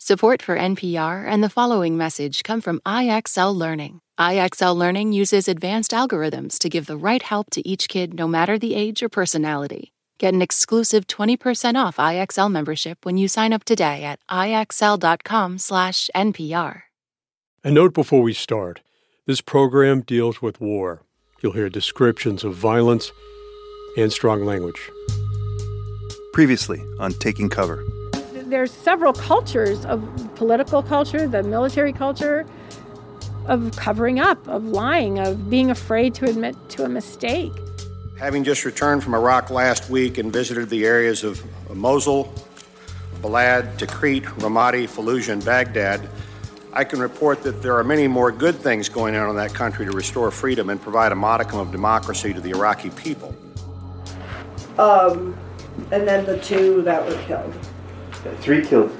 Support for NPR and the following message come from IXL Learning. IXL Learning uses advanced algorithms to give the right help to each kid no matter the age or personality. Get an exclusive 20% off IXL membership when you sign up today at ixl.com/npr. A note before we start. This program deals with war. You'll hear descriptions of violence and strong language. Previously on Taking Cover there's several cultures of political culture, the military culture, of covering up, of lying, of being afraid to admit to a mistake. Having just returned from Iraq last week and visited the areas of Mosul, Balad, Tikrit, Ramadi, Fallujah, and Baghdad, I can report that there are many more good things going on in that country to restore freedom and provide a modicum of democracy to the Iraqi people. Um, and then the two that were killed. Three killed.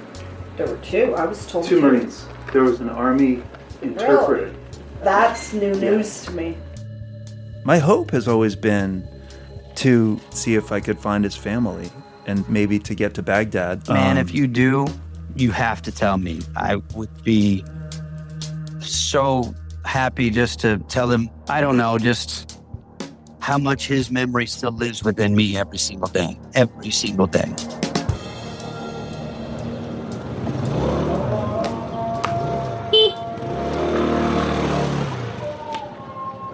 There were two. I was told two, two. Marines. There was an army interpreter. Really? That's new news yeah. to me. My hope has always been to see if I could find his family and maybe to get to Baghdad. Man, um, if you do, you have to tell me. I would be so happy just to tell him, I don't know, just how much his memory still lives within me every single day. Every single day.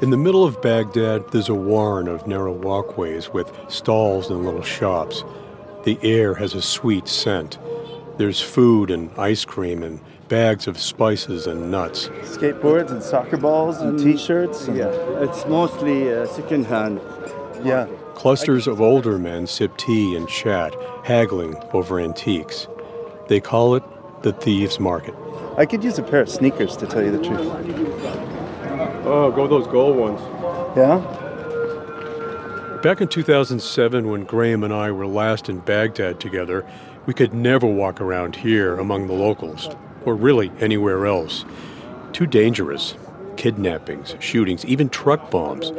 In the middle of Baghdad, there's a warren of narrow walkways with stalls and little shops. The air has a sweet scent. There's food and ice cream and bags of spices and nuts. Skateboards and soccer balls and um, t-shirts. And yeah, it's mostly uh, secondhand. Yeah. Clusters of older men sip tea and chat, haggling over antiques. They call it the thieves' market. I could use a pair of sneakers to tell you the truth. Oh, go those gold ones. Yeah? Back in 2007, when Graham and I were last in Baghdad together, we could never walk around here among the locals, or really anywhere else. Too dangerous. Kidnappings, shootings, even truck bombs.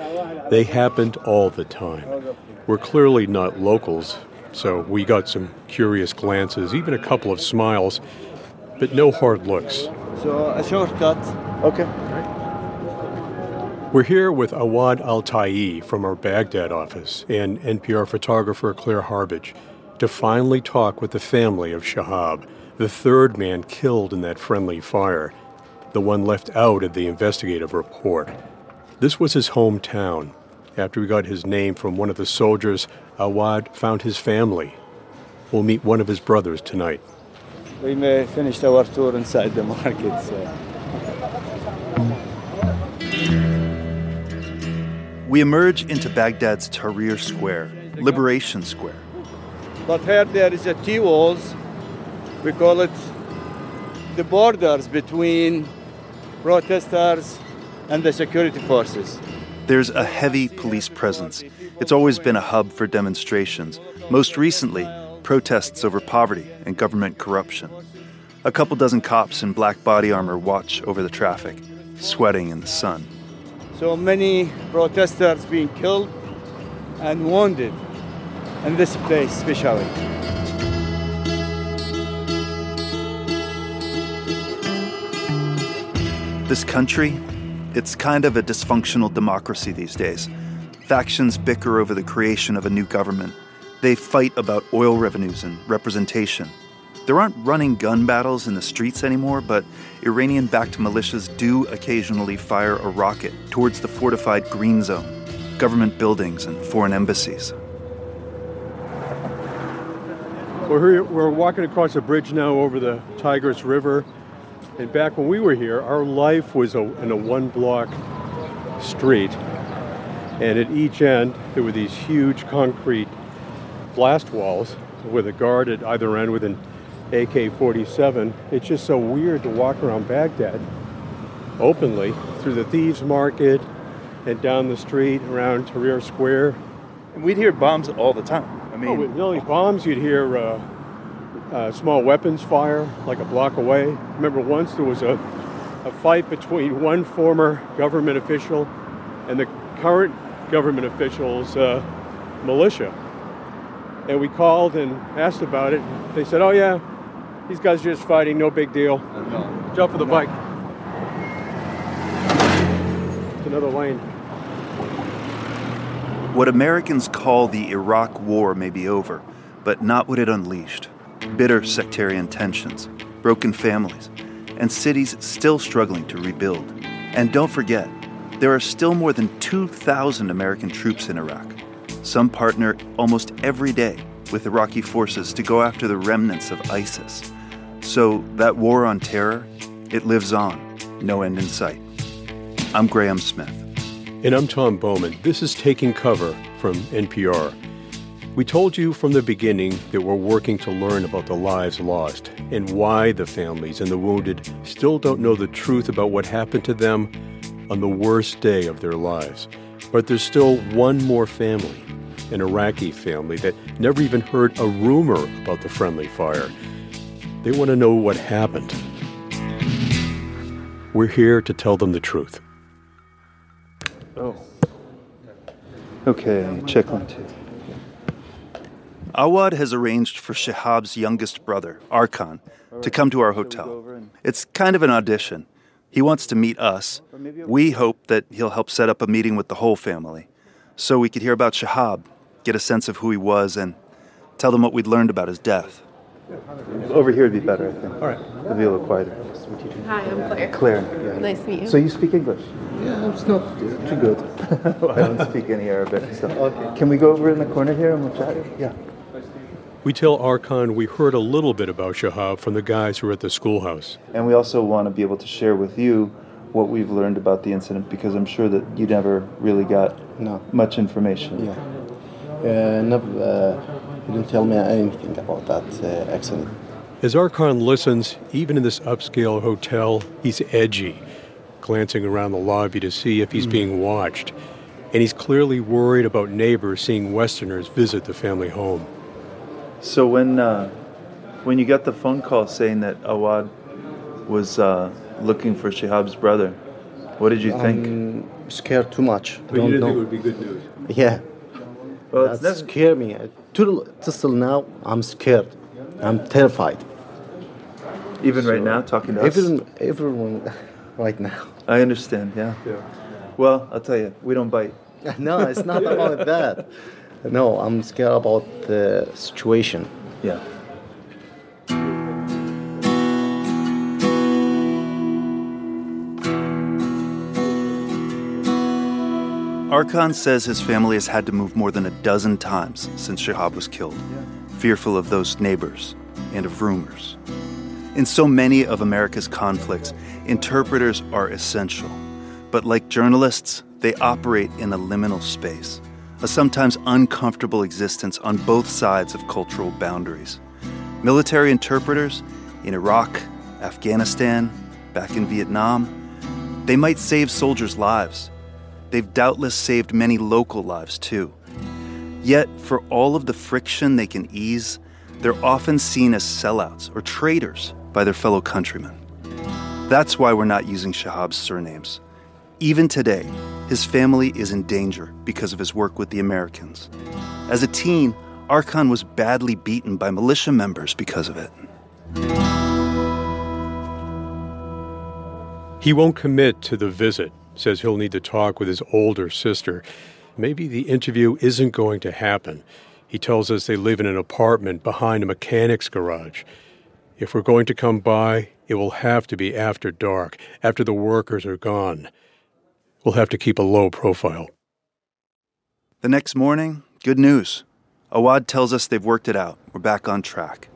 They happened all the time. We're clearly not locals, so we got some curious glances, even a couple of smiles, but no hard looks. So, a shortcut. Okay. We're here with Awad Al Tayi from our Baghdad office and NPR photographer Claire Harbage to finally talk with the family of Shihab, the third man killed in that friendly fire, the one left out of the investigative report. This was his hometown. After he got his name from one of the soldiers, Awad found his family. We'll meet one of his brothers tonight. We may finish our tour inside the market. So. We emerge into Baghdad's Tahrir Square, Liberation Square. But here there is a T walls. We call it the borders between protesters and the security forces. There's a heavy police presence. It's always been a hub for demonstrations, most recently, protests over poverty and government corruption. A couple dozen cops in black body armor watch over the traffic, sweating in the sun. So many protesters being killed and wounded in this place, especially. This country, it's kind of a dysfunctional democracy these days. Factions bicker over the creation of a new government. They fight about oil revenues and representation. There aren't running gun battles in the streets anymore, but Iranian backed militias do occasionally fire a rocket towards the fortified Green Zone, government buildings, and foreign embassies. We're, here, we're walking across a bridge now over the Tigris River. And back when we were here, our life was a, in a one block street. And at each end, there were these huge concrete blast walls with a guard at either end with an AK-47. It's just so weird to walk around Baghdad openly through the thieves market and down the street around Tahrir Square. And we'd hear bombs all the time. I mean, oh, really, bombs. You'd hear uh, uh, small weapons fire like a block away. Remember, once there was a, a fight between one former government official and the current government official's uh, militia. And we called and asked about it. They said, "Oh yeah, These guys are just fighting, no big deal. Jump for the bike. It's another lane. What Americans call the Iraq War may be over, but not what it unleashed. Bitter sectarian tensions, broken families, and cities still struggling to rebuild. And don't forget, there are still more than 2,000 American troops in Iraq. Some partner almost every day with Iraqi forces to go after the remnants of ISIS. So that war on terror, it lives on, no end in sight. I'm Graham Smith. And I'm Tom Bowman. This is Taking Cover from NPR. We told you from the beginning that we're working to learn about the lives lost and why the families and the wounded still don't know the truth about what happened to them on the worst day of their lives. But there's still one more family, an Iraqi family that never even heard a rumor about the friendly fire. They want to know what happened. We're here to tell them the truth. Oh. Okay, check line two. Awad has arranged for Shihab's youngest brother, Arkan, to come to our hotel. It's kind of an audition. He wants to meet us. We hope that he'll help set up a meeting with the whole family so we could hear about Shihab, get a sense of who he was, and tell them what we'd learned about his death. Over here would be better, I think. All right. It'll be a little quieter. Hi, I'm Claire. Claire. Yeah. Nice to meet you. So you speak English? Yeah, it's not too good. I don't speak any Arabic. So. Okay. Can we go over in the corner here and we'll chat? Yeah. We tell Arkan we heard a little bit about Shihab from the guys who were at the schoolhouse. And we also want to be able to share with you what we've learned about the incident because I'm sure that you never really got No. much information. Yeah. Uh, never, uh, he didn't tell me anything about that uh, accident. As Arkan listens, even in this upscale hotel, he's edgy, glancing around the lobby to see if he's being watched. And he's clearly worried about neighbors seeing Westerners visit the family home. So when uh, when you got the phone call saying that Awad was uh, looking for Shihab's brother, what did you think? I'm scared too much. Don't know. be good news. Yeah. Well, that that's- scared me. Uh, Till, till now, I'm scared. I'm terrified. Even right now, talking to us. Everyone, everyone right now. I understand. Yeah. Well, I'll tell you, we don't bite. No, it's not about that. No, I'm scared about the situation. Yeah. Arkan says his family has had to move more than a dozen times since Shihab was killed, fearful of those neighbors and of rumors. In so many of America's conflicts, interpreters are essential. But like journalists, they operate in a liminal space, a sometimes uncomfortable existence on both sides of cultural boundaries. Military interpreters in Iraq, Afghanistan, back in Vietnam, they might save soldiers' lives. They've doubtless saved many local lives too. Yet, for all of the friction they can ease, they're often seen as sellouts or traitors by their fellow countrymen. That's why we're not using Shihab's surnames. Even today, his family is in danger because of his work with the Americans. As a teen, Arkan was badly beaten by militia members because of it. He won't commit to the visit, says he'll need to talk with his older sister. Maybe the interview isn't going to happen. He tells us they live in an apartment behind a mechanic's garage. If we're going to come by, it will have to be after dark, after the workers are gone. We'll have to keep a low profile. The next morning, good news. Awad tells us they've worked it out. We're back on track.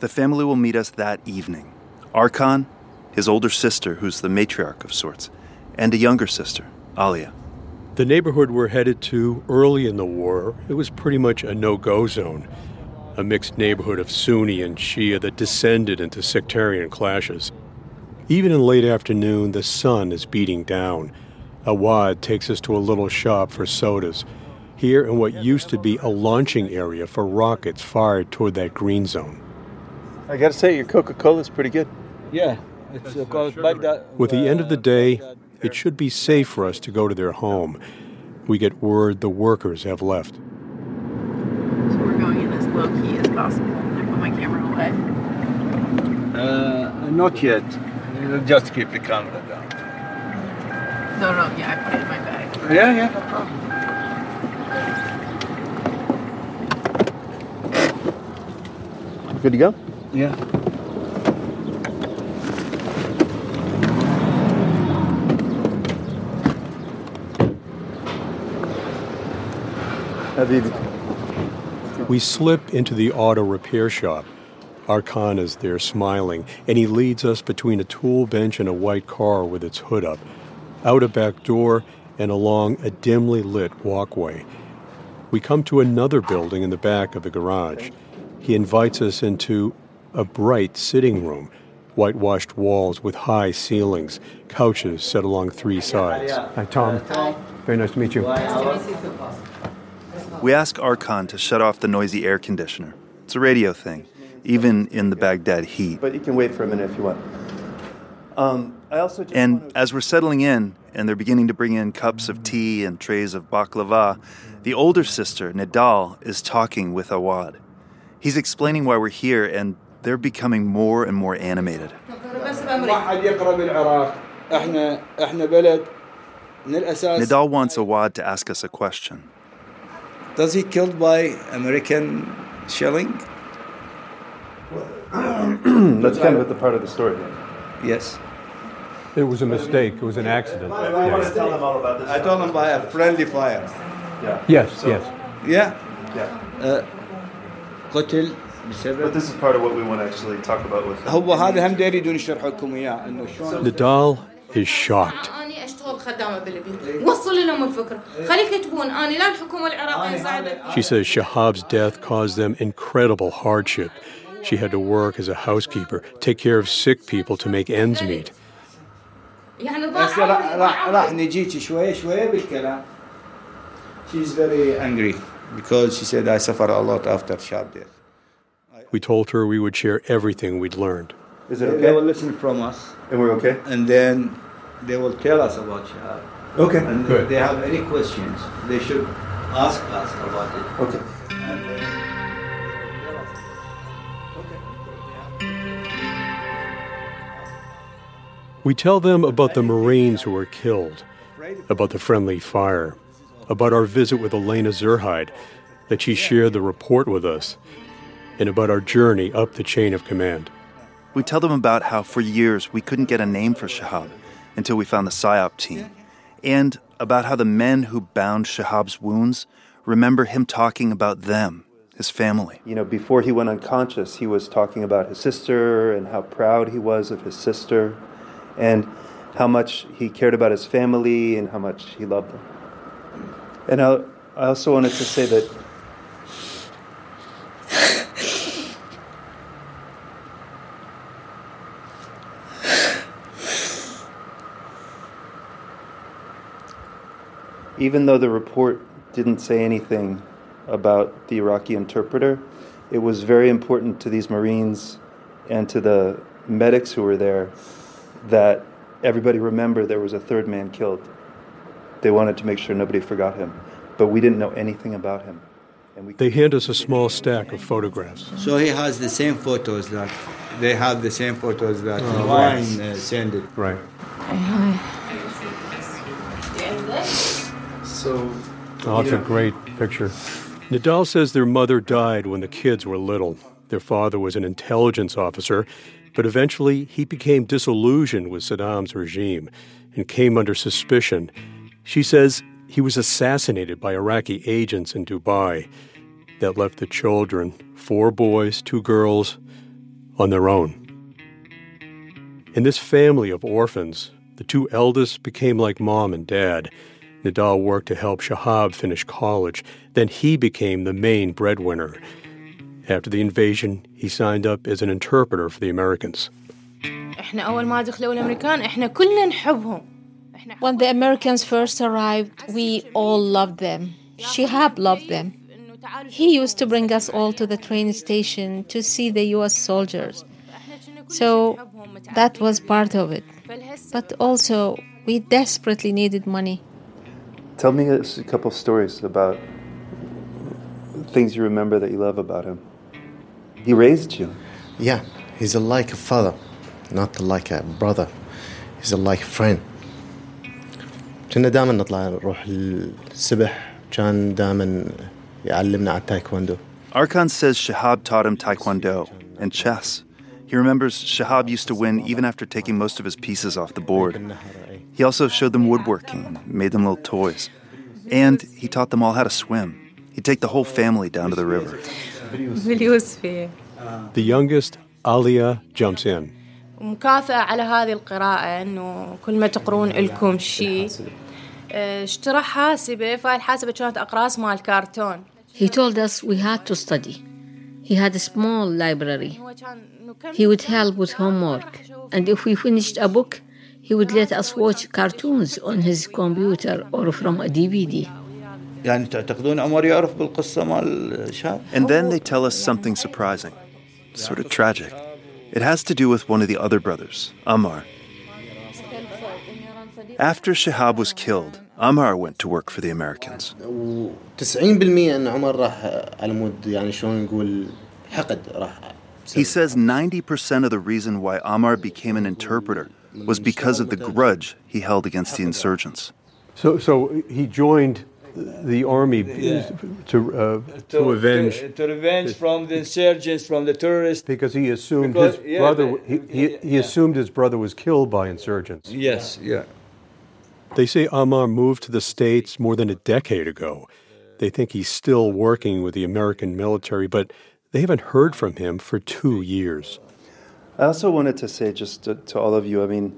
The family will meet us that evening. Arkan, his older sister, who's the matriarch of sorts, and a younger sister, Alia. The neighborhood we're headed to early in the war, it was pretty much a no go zone. A mixed neighborhood of Sunni and Shia that descended into sectarian clashes. Even in late afternoon, the sun is beating down. Awad takes us to a little shop for sodas. Here in what used to be a launching area for rockets fired toward that green zone. I gotta say, your Coca Cola's pretty good. Yeah, it's uh, called Baghdad. With the end of the day, it should be safe for us to go to their home. We get word the workers have left. So we're going in as low key as possible. I put my camera away. Uh, not yet. Just keep the camera down. No, no, yeah, I put it in my bag. Yeah, yeah, no problem. Good to go? Yeah. We slip into the auto repair shop. Arkan is there smiling, and he leads us between a tool bench and a white car with its hood up, out a back door, and along a dimly lit walkway. We come to another building in the back of the garage. He invites us into a bright sitting room, whitewashed walls with high ceilings, couches set along three sides. Hi, Tom. Very nice to meet you. We ask Arkan to shut off the noisy air conditioner. It's a radio thing, even in the Baghdad heat. But you can wait for a minute if you want. Um, and as we're settling in and they're beginning to bring in cups of tea and trays of baklava, the older sister, Nadal, is talking with Awad. He's explaining why we're here and they're becoming more and more animated. Nadal wants Awad to ask us a question. Does he killed by American shelling? That's kind of the part of the story. Yes. It was a mistake. It was an accident. to tell them all about this. I told him by a friendly fire. Yeah. Yes, yes. Yeah. Yeah. Uh, قتل بسبب But this is part of what we want to actually talk about with هو هذا هم داير يريدون يشرحوا لكم اياه انه شلون Nidal is shocked. She says Shihab's death caused them incredible hardship. She had to work as a housekeeper, take care of sick people to make ends meet. She's very angry because she said, I suffered a lot after Shihab death. We told her we would share everything we'd learned. Is it okay? They will listen from us. And we're okay? And then they will tell us about Shab. Okay. And Good. if they have any questions, they should ask us about it. Okay. And then tell us. We tell them about the Marines who were killed, about the friendly fire, about our visit with Elena Zurheide, that she shared the report with us, and about our journey up the chain of command. We tell them about how for years we couldn't get a name for Shihab until we found the PSYOP team, and about how the men who bound Shihab's wounds remember him talking about them, his family. You know, before he went unconscious, he was talking about his sister and how proud he was of his sister and how much he cared about his family and how much he loved them. And I, I also wanted to say that even though the report didn't say anything about the Iraqi interpreter, it was very important to these Marines and to the medics who were there that everybody remember there was a third man killed. They wanted to make sure nobody forgot him, but we didn't know anything about him. And we They hand us a small stack of photographs. So he has the same photos that they have the same photos that Oh, Wine uh, sent it. Right. So Oh, it's a great picture. Nadal says their mother died when the kids were little. Their father was an intelligence officer, but eventually he became disillusioned with Saddam's regime and came under suspicion. She says he was assassinated by Iraqi agents in Dubai. That left the children, four boys, two girls, on their own. In this family of orphans, the two eldest became like mom and dad. Nadal worked to help Shihab finish college. Then he became the main breadwinner. After the invasion, he signed up as an interpreter for the Americans. When the Americans first arrived, we all loved them. Shihab loved them. He used to bring us all to the train station to see the US soldiers. So that was part of it. But also, we desperately needed money. Tell me a couple stories about things you remember that you love about him. He raised you. Yeah, he's a like a father, not like a brother. He's a like friend. كنا دائما نطلع نروح السبح كان دائما يعلمنا على التايكوندو. Arkan says Shihab taught him taekwondo and chess. He remembers Shihab used to win even after taking most of his pieces off the board. He also showed them woodworking, made them little toys. And he taught them all how to swim. He'd take the whole family down to the river. The youngest, Alia, jumps in. مكافأة على هذه القراءة إنه كل ما تقرون لكم شيء اشترى حاسبة فهاي الحاسبة كانت أقراص مال كرتون He told us we had to study. He had a small library. He would help with homework. And if we finished a book, he would let us watch cartoons on his computer or from a DVD. And then they tell us something surprising, sort of tragic. It has to do with one of the other brothers, Amar. After Shihab was killed, Amar went to work for the Americans. He says 90% of the reason why Amar became an interpreter was because of the grudge he held against the insurgents. So, so he joined the army yeah. to, uh, to, to avenge to, to revenge from the insurgents, from the terrorists. Because he assumed because, his yeah, brother he, he, he assumed his brother was killed by insurgents. Yes, yeah. They say Amar moved to the States more than a decade ago. They think he's still working with the American military, but they haven't heard from him for two years. I also wanted to say, just to, to all of you, I mean,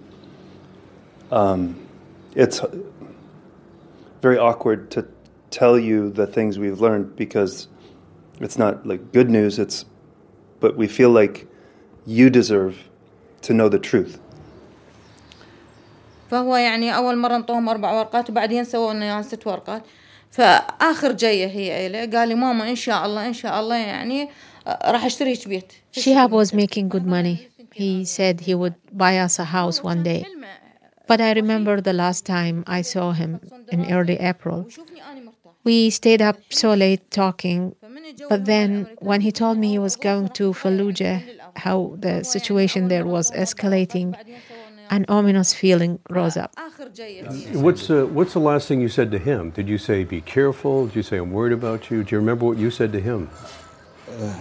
um, it's very awkward to tell you the things we've learned because it's not like good news, it's, but we feel like you deserve to know the truth. فهو يعني أول مرة انطوهم أربع ورقات وبعدين سووا إنه ست ورقات فآخر جاية هي إلي قال لي ماما إن شاء الله إن شاء الله يعني راح أشتريك بيت. Shihab was making good money. He said he would buy us a house one day. But I remember the last time I saw him in early April. We stayed up so late talking, but then when he told me he was going to Fallujah, how the situation there was escalating, an ominous feeling rose up. What's uh, what's the last thing you said to him? Did you say be careful? Did you say I'm worried about you? Do you remember what you said to him?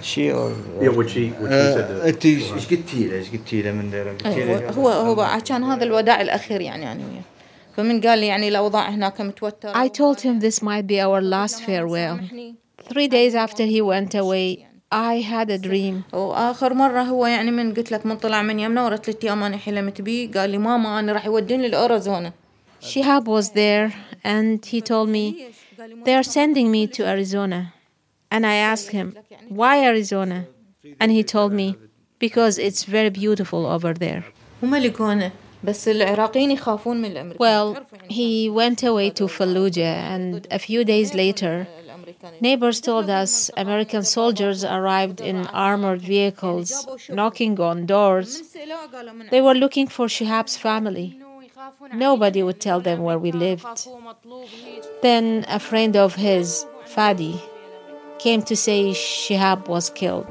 شي or yeah what she what she said انت ايش قلتي له ايش قلتي له من له هو هو كان هذا الوداع الاخير يعني انا وياه فمن قال لي يعني الاوضاع هناك متوتره I told him this might be our last farewell three days after he went away I had a dream. وآخر مرة هو يعني من قلت لك من طلع من يمنا ورث لي أنا حلمت بيه قال لي ماما أنا راح يوديني الأوريزونا. Shihab was there and he told me they are sending me to Arizona. And I asked him, why Arizona? And he told me, because it's very beautiful over there. Well, he went away to Fallujah, and a few days later, Neighbors told us American soldiers arrived in armored vehicles, knocking on doors. They were looking for Shihab's family. Nobody would tell them where we lived. Then a friend of his, Fadi, came to say Shihab was killed.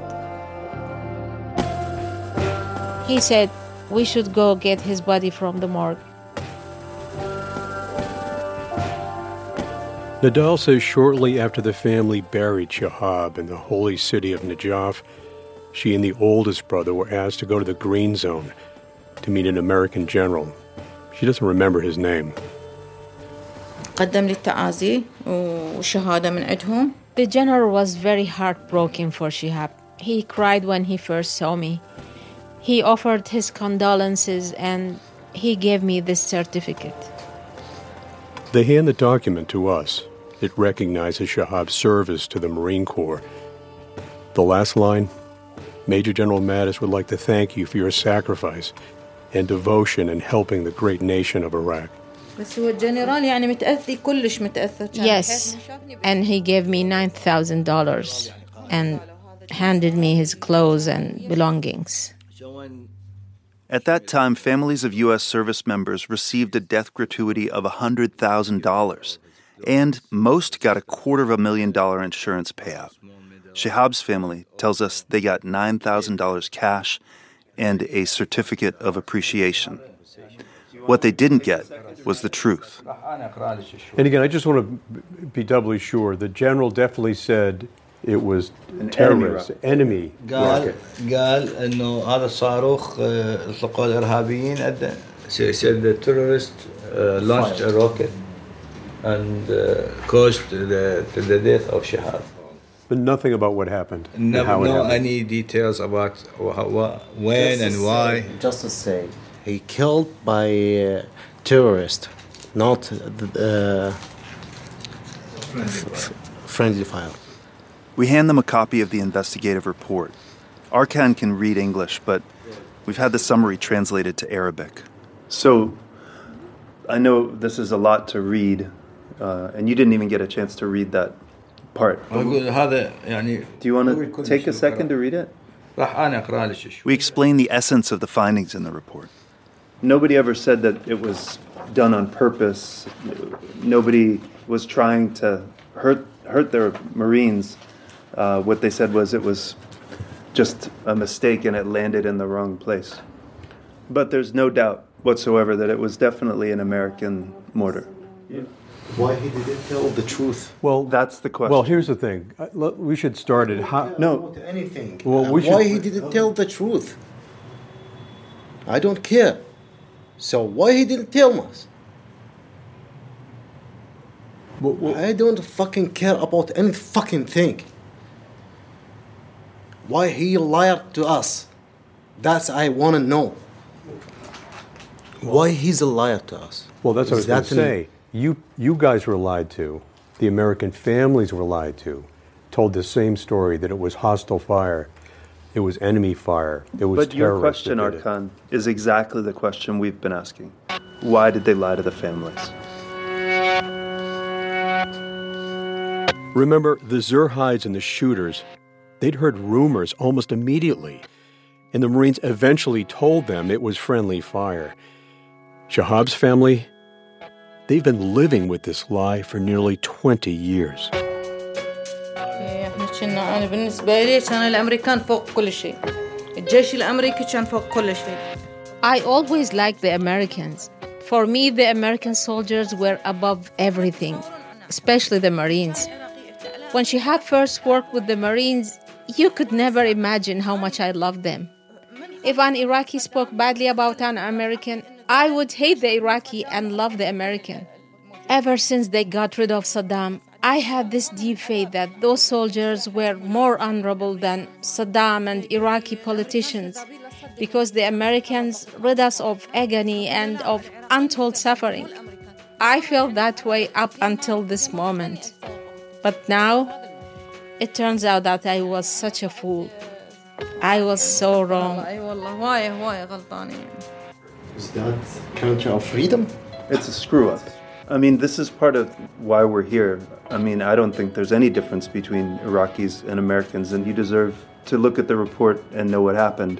He said we should go get his body from the morgue. Nadal says shortly after the family buried Shihab in the holy city of Najaf, she and the oldest brother were asked to go to the Green Zone to meet an American general. She doesn't remember his name. The general was very heartbroken for Shihab. He cried when he first saw me. He offered his condolences and he gave me this certificate. They hand the document to us. It recognizes Shihab's service to the Marine Corps. The last line Major General Mattis would like to thank you for your sacrifice and devotion in helping the great nation of Iraq. Yes, and he gave me $9,000 and handed me his clothes and belongings. At that time, families of U.S. service members received a death gratuity of $100,000, and most got a quarter of a million dollar insurance payout. Shihab's family tells us they got $9,000 cash and a certificate of appreciation. What they didn't get was the truth. And again, I just want to be doubly sure. The general definitely said it was terrorists, enemy. قال uh, uh, He said the terrorist uh, launched a rocket and uh, caused the, the death of Shihab. But nothing about what happened. No, no any details about how, when just and why. Just to say, he killed by uh, terrorist, not the, uh, friendly, friendly fire. We hand them a copy of the investigative report. Arkan can read English, but we've had the summary translated to Arabic. So, I know this is a lot to read, uh, and you didn't even get a chance to read that part. Do you want to take a second to read it? We explain the essence of the findings in the report. Nobody ever said that it was done on purpose. Nobody was trying to hurt hurt their Marines. Uh, what they said was it was just a mistake and it landed in the wrong place. But there's no doubt whatsoever that it was definitely an American mortar. Why he didn't tell the truth? Well, that's the question. Well, here's the thing. Uh, look, We should start it. How, no, anything. Well, we should. why he didn't tell the truth? I don't care. So why he didn't tell us? I don't fucking care about any fucking thing. Why he lied to us? That's I want to know. Why he's a liar to us? Well, that's what I was going to say. You, you guys were lied to. The American families were lied to. Told the same story that it was hostile fire. It was enemy fire. It was but your question, that. Arkan, is exactly the question we've been asking. Why did they lie to the families? Remember, the Zurheides and the Shuders, they'd heard rumors almost immediately, and the Marines eventually told them it was friendly fire. Shihab's family, they've been living with this lie for nearly 20 years. إيه، احنا كنا انا بالنسبه لي كان الامريكان فوق كل شيء الجيش الامريكي كان فوق كل شيء I always liked the Americans. For me, the American soldiers were above everything, especially the Marines. When Shihab first worked with the Marines, you could never imagine how much I loved them. If an Iraqi spoke badly about an American, I would hate the Iraqi and love the American. Ever since they got rid of Saddam, I had this deep faith that those soldiers were more honorable than Saddam and Iraqi politicians because the Americans rid us of agony and of untold suffering. I felt that way up until this moment. But now, it turns out that I was such a fool. I was so wrong. Is that culture of freedom? It's a screw up. I mean, this is part of why we're here. I mean, I don't think there's any difference between Iraqis and Americans, and you deserve to look at the report and know what happened.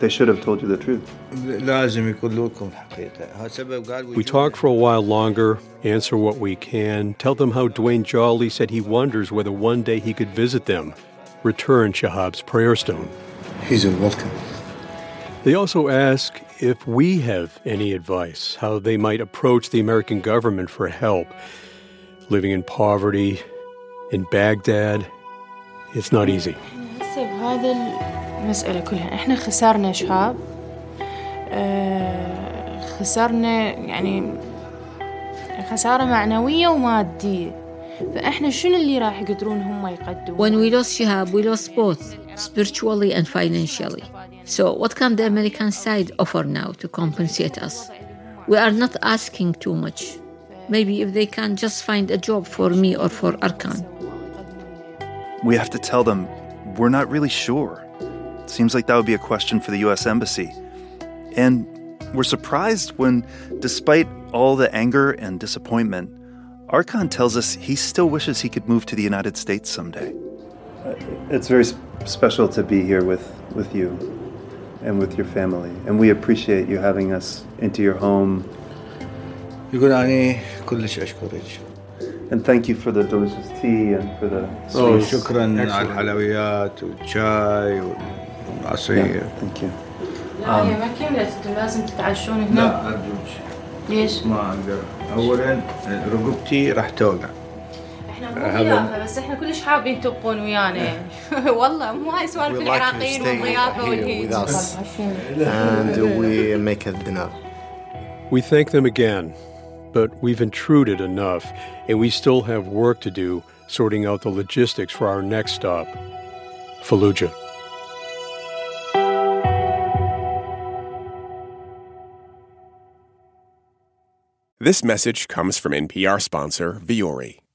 They should have told you the truth. We talk for a while longer, answer what we can, tell them how Dwayne Jolly said he wonders whether one day he could visit them, return Shihab's prayer stone. He's a welcome. They also ask if we have any advice, how they might approach the American government for help. Living in poverty, in Baghdad, it's not easy. هسه بهذا المسألة كلها احنا خسرنا شهاب آه، خسرنا يعني خسارة معنوية ومادية فاحنا شنو اللي راح يقدرون هم يقدمون When we lost Shihab, we lost both spiritually and financially. So, what can the American side offer now to compensate us? We are not asking too much. Maybe if they can just find a job for me or for Arkan. We have to tell them we're not really sure. Seems like that would be a question for the US Embassy. And we're surprised when, despite all the anger and disappointment, Arkan tells us he still wishes he could move to the United States someday. Uh, it's very special to be here with, with you and with your family, and we appreciate you having us into your home. يقول يعني كلش اشكرك And thank you for the delicious tea and for the أوه، sweets. شكرا على Excellent. الحلويات والشاي والعصير Yeah, thank you. لا هي ما كملت انتم لازم تتعشون هنا لا ارجوك ليش؟ ما اقدر اولا رقبتي راح توقع احنا مو بس احنا كلش حابين تبقون ويانا. والله مو هاي سوالف العراقيين والضيافه and we make a dinner. We thank them again, but we've intruded enough, and we still have work to do sorting out the logistics for our next stop, Fallujah. This message comes from NPR sponsor Vuori.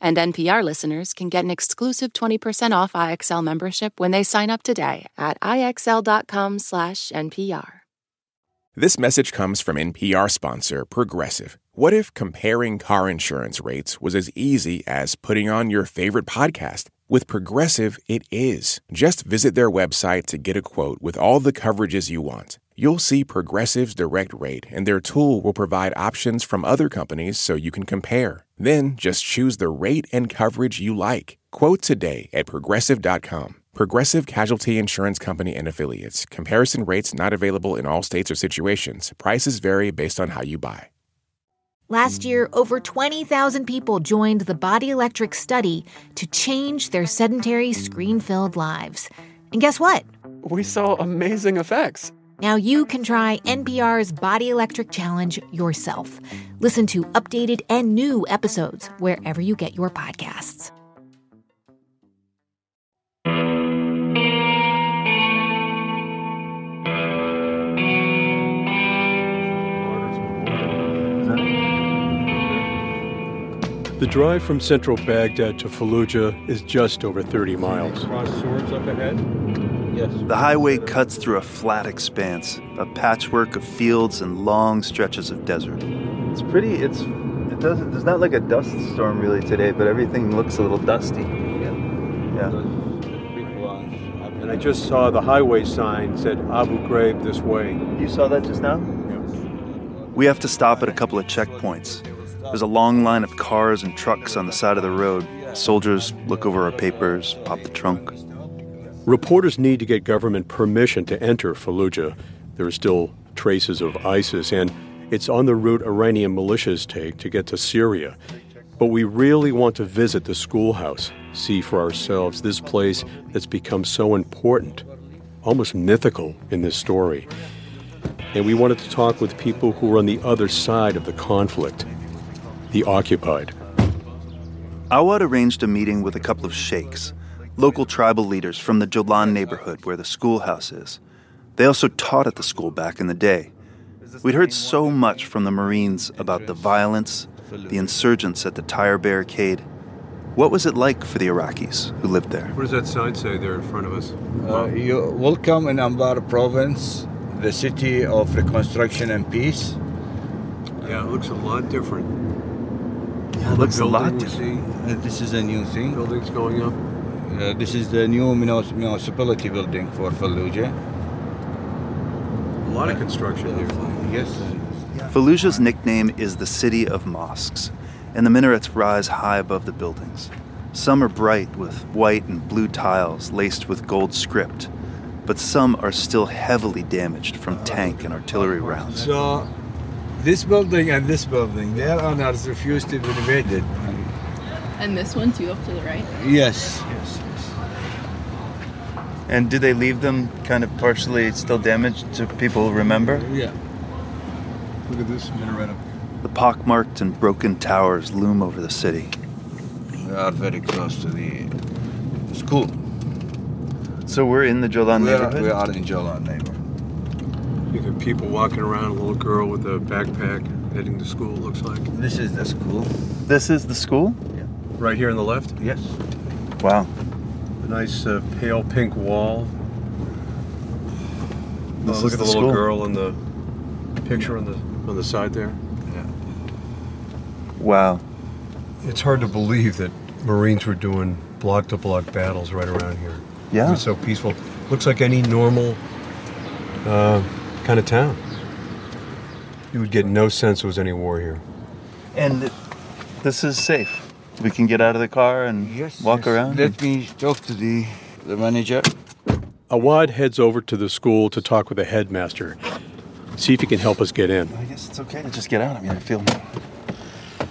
And NPR listeners can get an exclusive 20% off IXL membership when they sign up today at IXL.com/NPR. This message comes from NPR sponsor Progressive. What if comparing car insurance rates was as easy as putting on your favorite podcast? With Progressive, it is. Just visit their website to get a quote with all the coverages you want. You'll see Progressive's direct rate, and their tool will provide options from other companies so you can compare. Then just choose the rate and coverage you like. Quote today at progressive.com. Progressive Casualty Insurance Company and Affiliates. Comparison rates not available in all states or situations. Prices vary based on how you buy. Last year, over 20,000 people joined the Body Electric study to change their sedentary, screen filled lives. And guess what? We saw amazing effects. Now you can try NPR's Body Electric Challenge yourself. Listen to updated and new episodes wherever you get your podcasts. The drive from central Baghdad to Fallujah is just over 30 miles. Cross swords up ahead? Yes. The highway cuts through a flat expanse, a patchwork of fields and long stretches of desert. It's pretty. It's it doesn't. There's not like a dust storm really today, but everything looks a little dusty. Yeah. Yeah. And I just saw the highway sign said Abu Ghraib this way. You saw that just now? Yeah. We have to stop at a couple of checkpoints. There's a long line of cars and trucks on the side of the road. Soldiers look over our papers, pop the trunk. Reporters need to get government permission to enter Fallujah. There are still traces of ISIS, and it's on the route Iranian militias take to get to Syria. But we really want to visit the schoolhouse, see for ourselves this place that's become so important, almost mythical in this story. And we wanted to talk with people who were on the other side of the conflict, the occupied. Awad arranged a meeting with a couple of sheikhs, local tribal leaders from the Jolan neighborhood where the schoolhouse is. They also taught at the school back in the day. We'd heard so much from the Marines about the violence, the insurgents at the tire barricade. What was it like for the Iraqis who lived there? What does that sign say there in front of us? Uh, you welcome in Anbar province, the city of reconstruction and peace. Yeah, it looks a lot different. Yeah, it looks a lot Uh, this is a new thing. Buildings going up. Uh, this is the new municipality building for Fallujah. A lot of construction here. Yes. Fallujah's nickname is the City of Mosques, and the minarets rise high above the buildings. Some are bright with white and blue tiles laced with gold script, but some are still heavily damaged from tank and artillery rounds. So, this building and this building, their owners refused to be renovated. And this one too, up to the right. Yes. And do they leave them kind of partially still damaged to people remember? Yeah. Look at this minaret The pockmarked and broken towers loom over the city. We are very close to the school. So we're in the Jolan we are, neighborhood? we are in Jolan neighborhood. You got people walking around, a little girl with a backpack heading to school, looks like. This is the school. This is the school? Yeah. Right here on the left? Yes. Wow. A nice uh, pale pink wall. This oh, look is at the, the little girl in the picture on the on the side there. Yeah. Wow. It's hard to believe that Marines were doing block to block battles right around here. Yeah. It was so peaceful. Looks like any normal uh, kind of town. You would get no sense there was any war here. And this is safe. We can get out of the car and walk around. Let me talk to the, the manager. Awad heads over to the school to talk with the headmaster, see if he can help us get in. I guess it's okay to just get out. I mean, I feel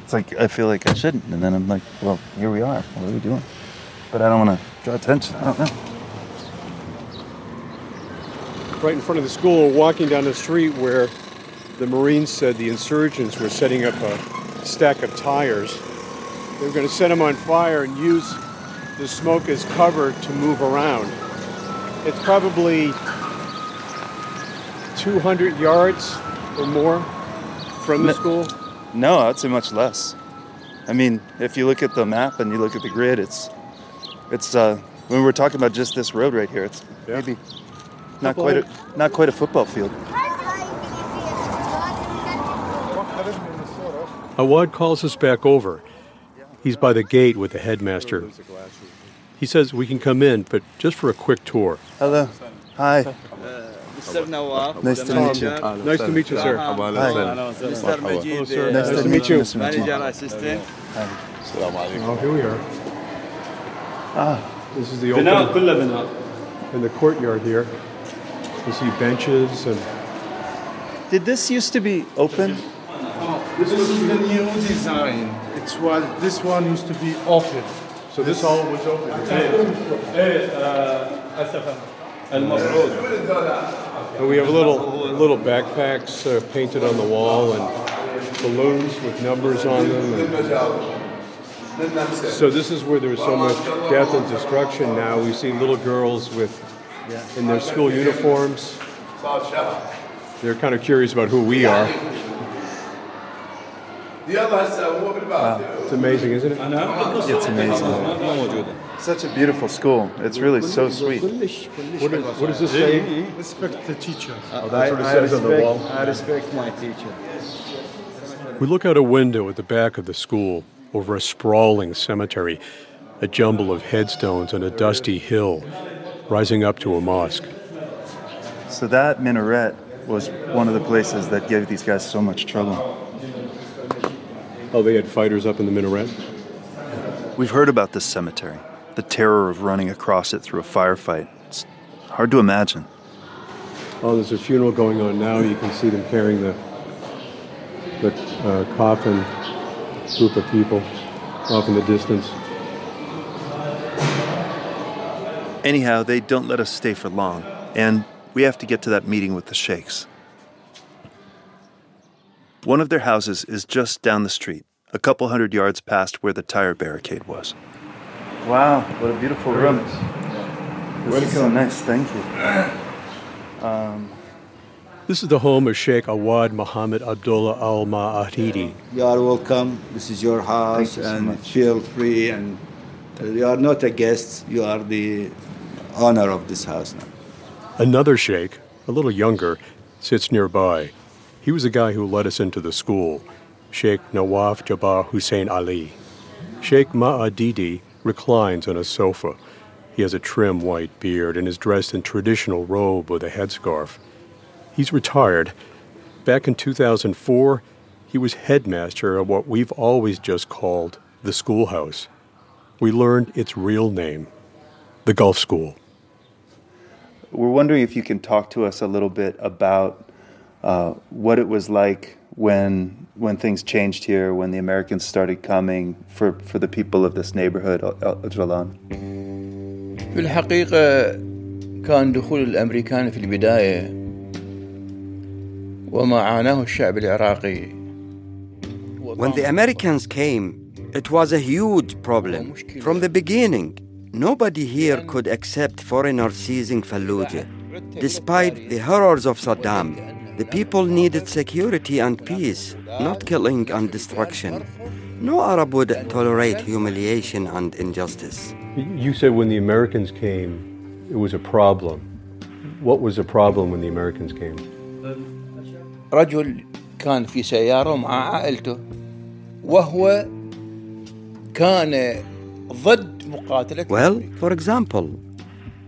it's like I feel like I shouldn't, and then I'm like, well, here we are. What are we doing? But I don't want to draw attention. I don't know. Right in front of the school, walking down the street where the Marines said the insurgents were setting up a stack of tires. They were going to set them on fire and use the smoke as cover to move around. It's probably 200 yards or more from the No- school. No, I'd say much less. I mean, if you look at the map and you look at the grid, it's it's uh, when we're talking about just this road right here, it's maybe not Couple quite a, not quite a football field. Awad calls us back over. He's by the gate with the headmaster. He says we can come in, but just for a quick tour. Hello. Hi. Nice to meet you. Nice to meet you, sir. Hi. Nice, nice to meet you. Manager assistant. Oh, here we are. Ah. This is the open. In the courtyard here, you see benches and. Did this used to be open? This was the new design. It's what this one used to be open. So this all was open. ايه آه، اسفا المفروض And we have little little backpacks uh, painted on the wall and balloons with numbers on them. and- so this is where there's so much death and destruction now. We see little girls with in their school uniforms. They're kind of curious about who we are. Ah, it's amazing, isn't it? It's amazing. Such a beautiful school. It's really so sweet. What, is, what does this say? Respect the teacher. Oh, that's what it says on the wall. I respect my teacher. We look out a window at the back of the school over a sprawling cemetery, a jumble of headstones on a dusty hill rising up to a mosque. So that minaret was one of the places that gave these guys so much trouble. Oh, they had fighters up in the minaret? We've heard about this cemetery, the terror of running across it through a firefight. It's hard to imagine. Oh, there's a funeral going on now. You can see them carrying the, the uh, coffin group of people off in the distance. Anyhow, they don't let us stay for long, and we have to get to that meeting with the sheikhs. One of their houses is just down the street, a couple hundred yards past where the tire barricade was. Wow, what a beautiful room. nice. This is so nice, thank you. Um, This is the home of Sheikh Awad Muhammad Abdullah Al Ma'ahidi. You are welcome. This is your house, you and much. feel free. And you are not a guest. You are the owner of this house now. Another sheikh, a little younger, sits nearby. He was the guy who led us into the school, Sheikh Nawaf Jabbar Hussein Ali. Sheikh Ma'adidi reclines on a sofa. He has a trim white beard and is dressed in traditional robe with a headscarf. He's retired. Back in 2004, he was headmaster of what we've always just called the schoolhouse. We learned its real name, the Gulf School. we're wondering if you can talk to us a little bit about uh, what it was like when when things changed here, when the Americans started coming for, for the people of this neighborhood, Al- Al- Jalan. في الحقيقة كان دخول الأمريكان في البداية وما عاناه الشعب العراقي When the Americans came, It was a huge problem. From the beginning, nobody here could accept foreigners seizing Fallujah. Despite the horrors of Saddam, the people needed security and peace, not killing and destruction. No Arab would tolerate humiliation and injustice. You said when the Americans came, it was a problem. What was the problem when the Americans came? رجل كان في سيارة مع عائلته وهو كان ضد مقاتلة Well, for example,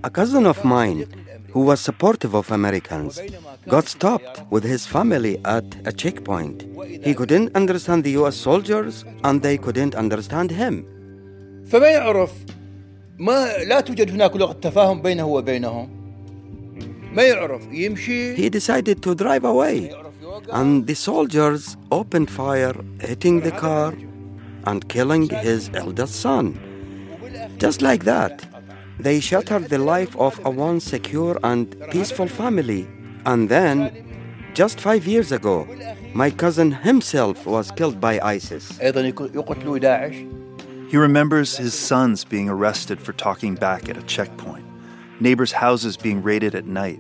a cousin of mine who was supportive of Americans got stopped with his family at a checkpoint. He couldn't understand the US soldiers and they couldn't understand him. فما يعرف ما لا توجد هناك لغة تفاهم بينه وبينهم ما يعرف يمشي He decided to drive away and the soldiers opened fire hitting the car and killing his eldest son. Just like that, they shattered the life of a once secure and peaceful family. and then, just five years ago, my cousin himself was killed by ISIS. He remembers his sons being arrested for talking back at a checkpoint, neighbors' houses being raided at night,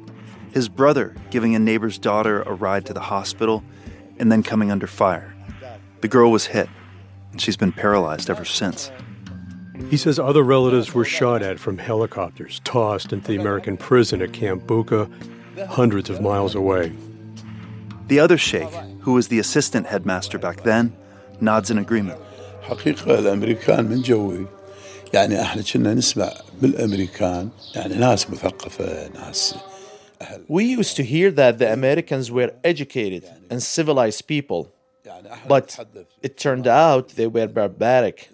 his brother giving a neighbor's daughter a ride to the hospital, and then coming under fire. The girl was hit, and she's been paralyzed ever since. He says other relatives were shot at from helicopters, tossed into the American prison at Camp Bucca, hundreds of miles away. The other sheikh, who was the assistant headmaster back then, nods in agreement. حقيقة الأمريكان من جوي يعني احنا كنا نسمع بالأمريكان يعني ناس مثقفة ناس We used to hear that the Americans were educated and civilized people, but it turned out they were barbaric.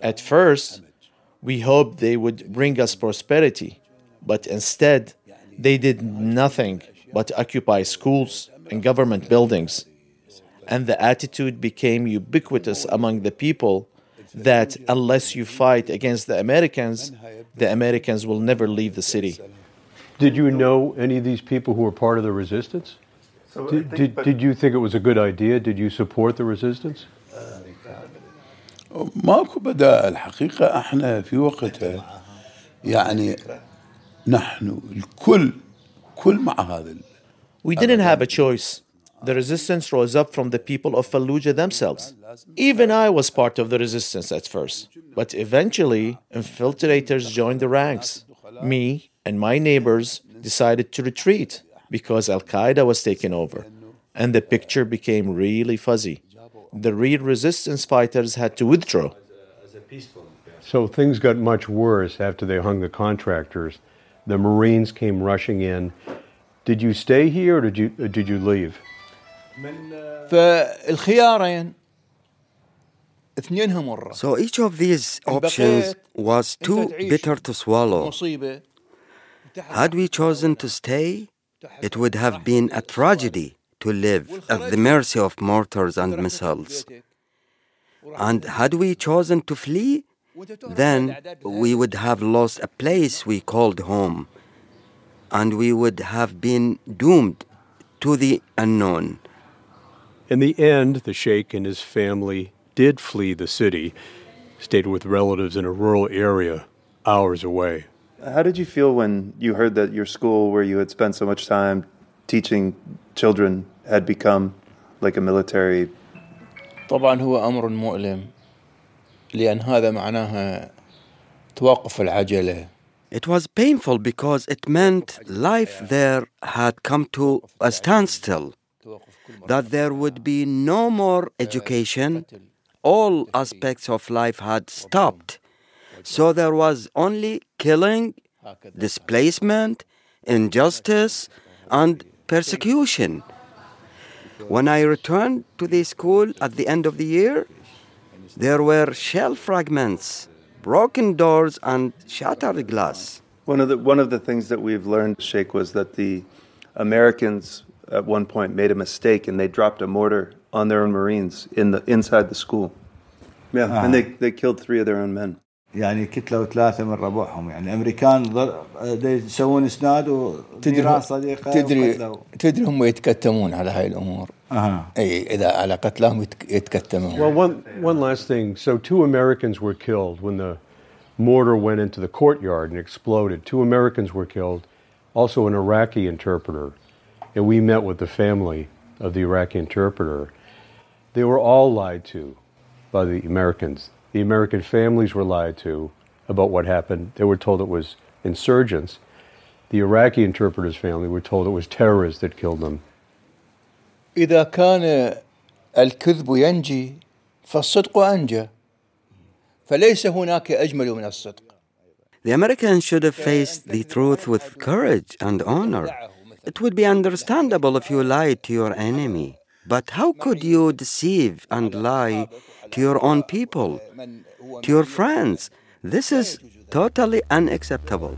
At first, we hoped they would bring us prosperity, but instead, they did nothing but occupy schools and government buildings. And the attitude became ubiquitous among the people that unless you fight against the Americans, the Americans will never leave the city. Did you know any of these people who were part of the resistance? Did, did, did you think it was a good idea? Did you support the resistance? ماكو بدائل الحقيقة احنا في وقتها يعني نحن الكل كل مع هذا We didn't have a choice. The resistance rose up from the people of Fallujah themselves. Even I was part of the resistance at first, but eventually infiltrators joined the ranks. Me and my neighbors decided to retreat because Al Qaeda was taken over, and the picture became really fuzzy. The real resistance fighters had to withdraw. So things got much worse after they hung the contractors. The Marines came rushing in. Did you stay here or did you, or did you leave? فالخيارين اثنينهم مرة So each of these options was too bitter to swallow. مصيبة Had we chosen to stay, it would have been a tragedy to live at the mercy of mortars and missiles. And had we chosen to flee, then we would have lost a place we called home, and we would have been doomed to the unknown. In the end, the sheikh and his family did flee the city, stayed with relatives in a rural area hours away. How did you feel when you heard that your school, where you had spent so much time teaching children, had become like a military? طبعا هو أمر مؤلم لأن هذا معناها توقف العجلة It was painful because it meant life there had come to a standstill, that there would be no more education, all aspects of life had stopped. So there was only killing, displacement, injustice, and persecution. When I returned to the school at the end of the year, there were shell fragments, broken doors, and shattered glass. One of the one of the things that we've learned, Sheikh, was that the Americans at one point made a mistake and they dropped a mortar on their own Marines in the inside the school. Yeah, Ah. and they, they killed three of their own men. يعني كتلة وثلاثة من ربعهم يعني. دا يسوون إسناد ونيران صديقة تدري. تدري هم يتكتمون على هاي الأمور أها. اي اذا على قتلهم يتك- يتكتمون Well, one, one last thing. So, two Americans were killed when the mortar went into the courtyard and exploded. Two Americans were killed, also an Iraqi interpreter. And we met with the family of the Iraqi interpreter. They were all lied to by the Americans. The American families were lied to about what happened. They were told it was insurgents. The Iraqi interpreter's family were told it was terrorists that killed them. اذا كان الكذب ينجي فالصدق انجى فليس هناك اجمل من الصدق The Americans should have faced the truth with courage and honor. It would be understandable if you lied to your enemy. But how could you deceive and lie to your own people, to your friends? This is totally unacceptable.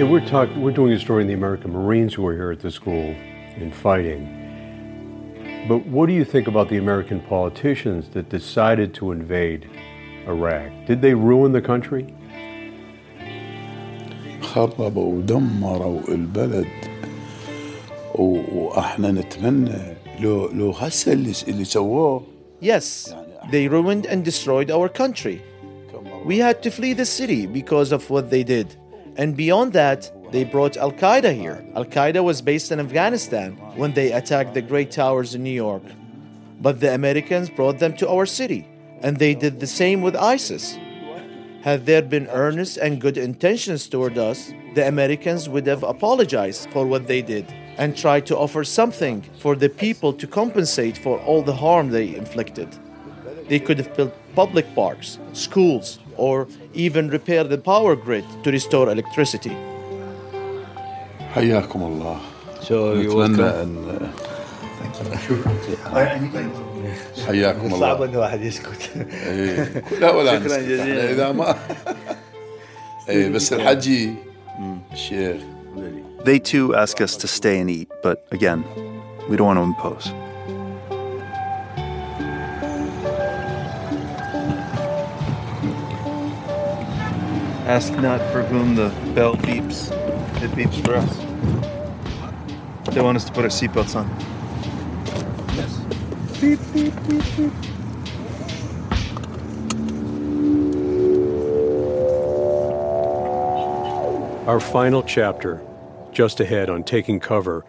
Yeah, we're talking. We're doing a story on the American Marines who are here at the school and fighting. But what do you think about the American politicians that decided to invade Iraq? Did they ruin the country? خربوا ودمروا البلد و- واحنا نتمنى لو لو هسه اللي اللي سووه Yes, they ruined and destroyed our country. We had to flee the city because of what they did. And beyond that, they brought Al Qaeda here. Al Qaeda was based in Afghanistan when they attacked the Great Towers in New York. But the Americans brought them to our city, and they did the same with ISIS. Had there been earnest and good intentions toward us, the Americans would have apologized for what they did and tried to offer something for the people to compensate for all the harm they inflicted. They could have built public parks, schools, or even repaired the power grid to restore electricity. حياكم الله So you نتمنى welcome. ان حياكم الله صعب ان واحد يسكت إيه. لا ولا شكراً نسكت. جزيلاً. إحنا اذا ما ايه بس الحجي الشيخ They too ask us to stay and eat, but again, we don't want to impose. Ask not for whom the bell beeps. It beeps for us. They want us to put our seatbelts on. Beep, beep, beep, beep. Our final chapter, just ahead on taking cover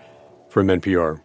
from NPR.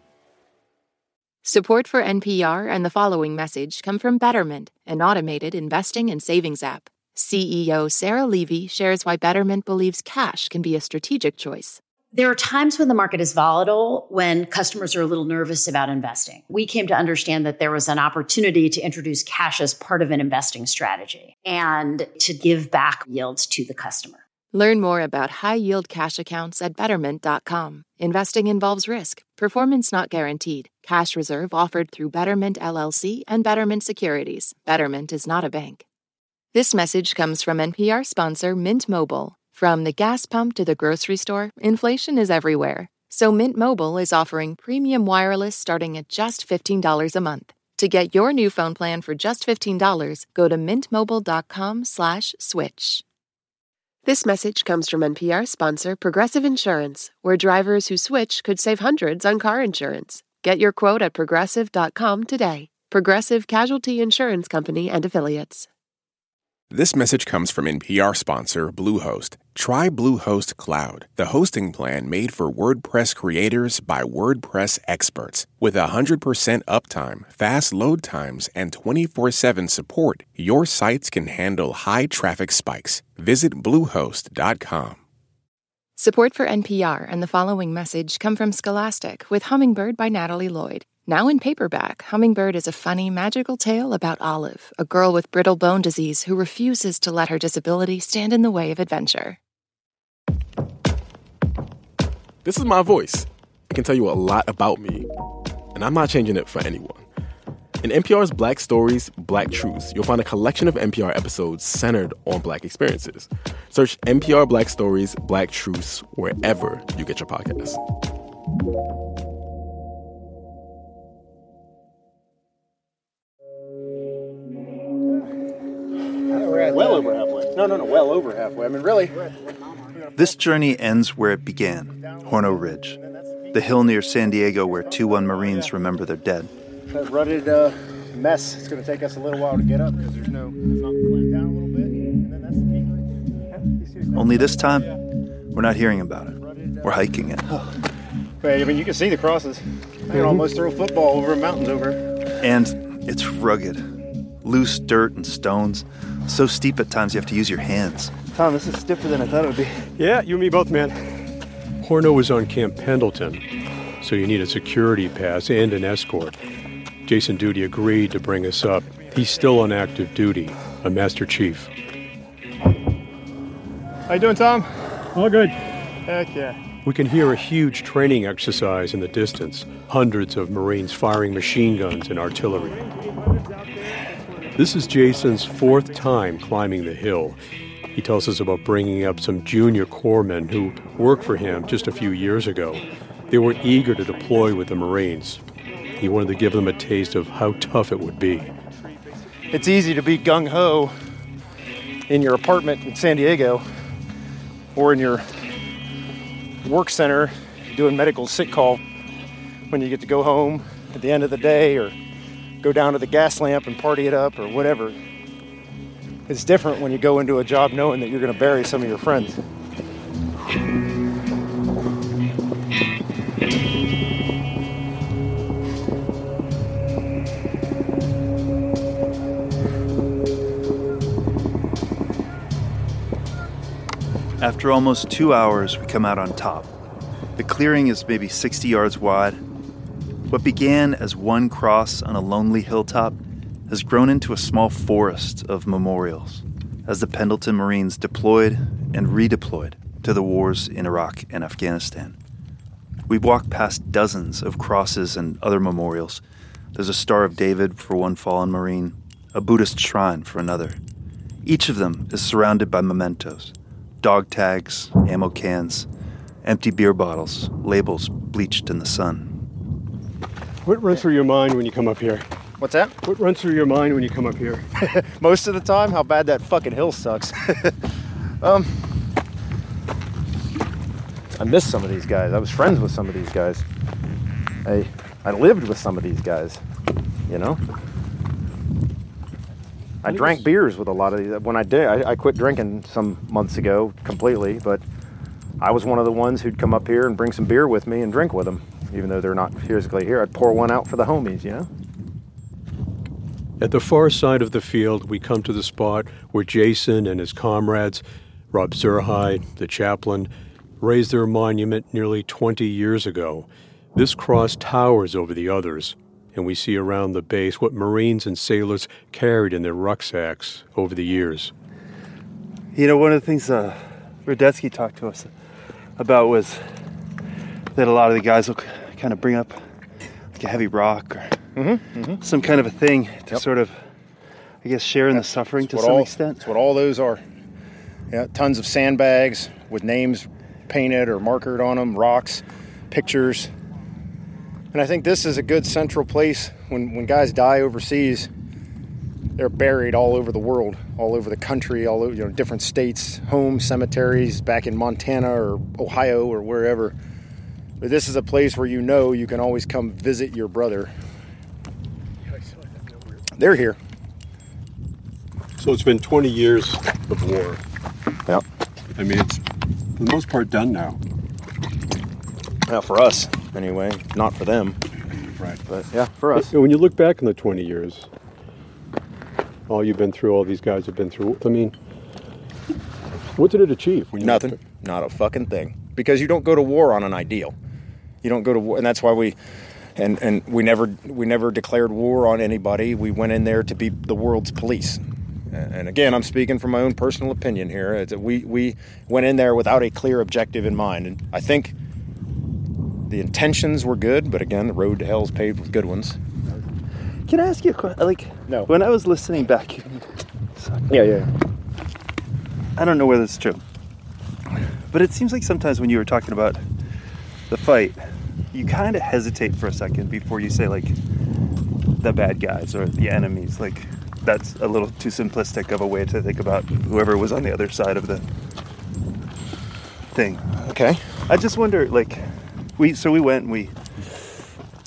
Support for NPR and the following message come from Betterment, an automated investing and savings app. CEO Sarah Levy shares why Betterment believes cash can be a strategic choice. There are times when the market is volatile, when customers are a little nervous about investing. We came to understand that there was an opportunity to introduce cash as part of an investing strategy and to give back yields to the customer. Learn more about high yield cash accounts at betterment.com. Investing involves risk, performance not guaranteed. Cash reserve offered through Betterment LLC and Betterment Securities. Betterment is not a bank. This message comes from NPR sponsor Mint Mobile. From the gas pump to the grocery store, inflation is everywhere. So Mint Mobile is offering premium wireless starting at just $15 a month. To get your new phone plan for just $15, go to mintmobile.com/switch. This message comes from NPR sponsor Progressive Insurance, where drivers who switch could save hundreds on car insurance. Get your quote at progressive.com today. Progressive Casualty Insurance Company and Affiliates. This message comes from NPR sponsor Bluehost. Try Bluehost Cloud, the hosting plan made for WordPress creators by WordPress experts. With 100% uptime, fast load times, and 24 7 support, your sites can handle high traffic spikes. Visit Bluehost.com. Support for NPR and the following message come from Scholastic with Hummingbird by Natalie Lloyd. Now in paperback, Hummingbird is a funny, magical tale about Olive, a girl with brittle bone disease who refuses to let her disability stand in the way of adventure. This is my voice. It can tell you a lot about me, and I'm not changing it for anyone. In NPR's Black Stories, Black Truths, you'll find a collection of NPR episodes centered on Black experiences. Search NPR Black Stories, Black Truths wherever you get your podcasts. Well over halfway. No, no, no, well over halfway. I mean, really. This journey ends where it began Horno Ridge, the hill near San Diego where 2 1 Marines remember their dead. That rutted uh, mess. It's going to take us a little while to get up because there's no. It's not flat down a little bit. And then that's the peak. Only this time, we're not hearing about it. We're hiking it. Wait, I mean, you can see the crosses. You can almost throw a football over mountains over. And it's rugged. Loose dirt and stones. So steep at times you have to use your hands. Tom, this is stiffer than I thought it would be. Yeah, you and me both, man. Horno was on Camp Pendleton, so you need a security pass and an escort. Jason Duty agreed to bring us up. He's still on active duty, a Master Chief. How you doing, Tom? All good. Heck yeah. We can hear a huge training exercise in the distance, hundreds of Marines firing machine guns and artillery. This is Jason's fourth time climbing the hill. He tells us about bringing up some junior corpsmen who worked for him just a few years ago. They were eager to deploy with the Marines. He wanted to give them a taste of how tough it would be. It's easy to be gung ho in your apartment in San Diego or in your work center doing medical sick call when you get to go home at the end of the day or go down to the Gaslamp and party it up or whatever. It's different when you go into a job knowing that you're going to bury some of your friends. After almost two hours, we come out on top. The clearing is maybe 60 yards wide. What began as one cross on a lonely hilltop has grown into a small forest of memorials as the Pendleton Marines deployed and redeployed to the wars in Iraq and Afghanistan. We walk past dozens of crosses and other memorials. There's a Star of David for one fallen Marine, a Buddhist shrine for another. Each of them is surrounded by mementos dog tags, ammo cans, empty beer bottles, labels bleached in the sun. What runs through your mind when you come up here? What's that? What runs through your mind when you come up here? Most of the time, how bad that fucking hill sucks. um, I miss some of these guys. I was friends with some of these guys. I I lived with some of these guys. You know. I drank beers with a lot of these. When I did, I, I quit drinking some months ago completely. But I was one of the ones who'd come up here and bring some beer with me and drink with them, even though they're not physically here. I'd pour one out for the homies. You know. At the far side of the field, we come to the spot where Jason and his comrades, Rob Zurheide, the chaplain, raised their monument nearly 20 years ago. This cross towers over the others, and we see around the base what Marines and sailors carried in their rucksacks over the years. You know, one of the things uh, Rudetsky talked to us about was that a lot of the guys will kind of bring up like a heavy rock or Mm-hmm, mm-hmm. some kind of a thing to Yep. sort of, I guess, share in the suffering to some all, extent. That's what all those are. Yeah, tons of sandbags with names painted or markered on them, rocks, pictures. And I think this is a good central place when, when guys die overseas. They're buried all over the world, all over the country, all over you know different states, homes, cemeteries, back in Montana or Ohio or wherever. But this is a place where you know you can always come visit your brother. They're here. So it's been 20 years of war. Yep. I mean, it's for the most part done now. Now for us, anyway, not for them. Right. But yeah, for us. When you look back in the 20 years, all you've been through, all these guys have been through, I mean, what did it achieve? When you Nothing. Not a fucking thing. Because you don't go to war on an ideal. You don't go to war, and that's why we, and and we never we never declared war on anybody. We went in there to be the world's police. And again, I'm speaking from my own personal opinion here. We we went in there without a clear objective in mind, and I think the intentions were good, but again, the road to hell is paved with good ones. Can I ask you a question? Like, no. When I was listening back, yeah, yeah. I don't know whether it's true, but it seems like sometimes when you were talking about the fight, you kind of hesitate for a second before you say like the bad guys or the enemies. Like that's a little too simplistic of a way to think about whoever was on the other side of the thing. Okay. I just wonder, like, we so we went and we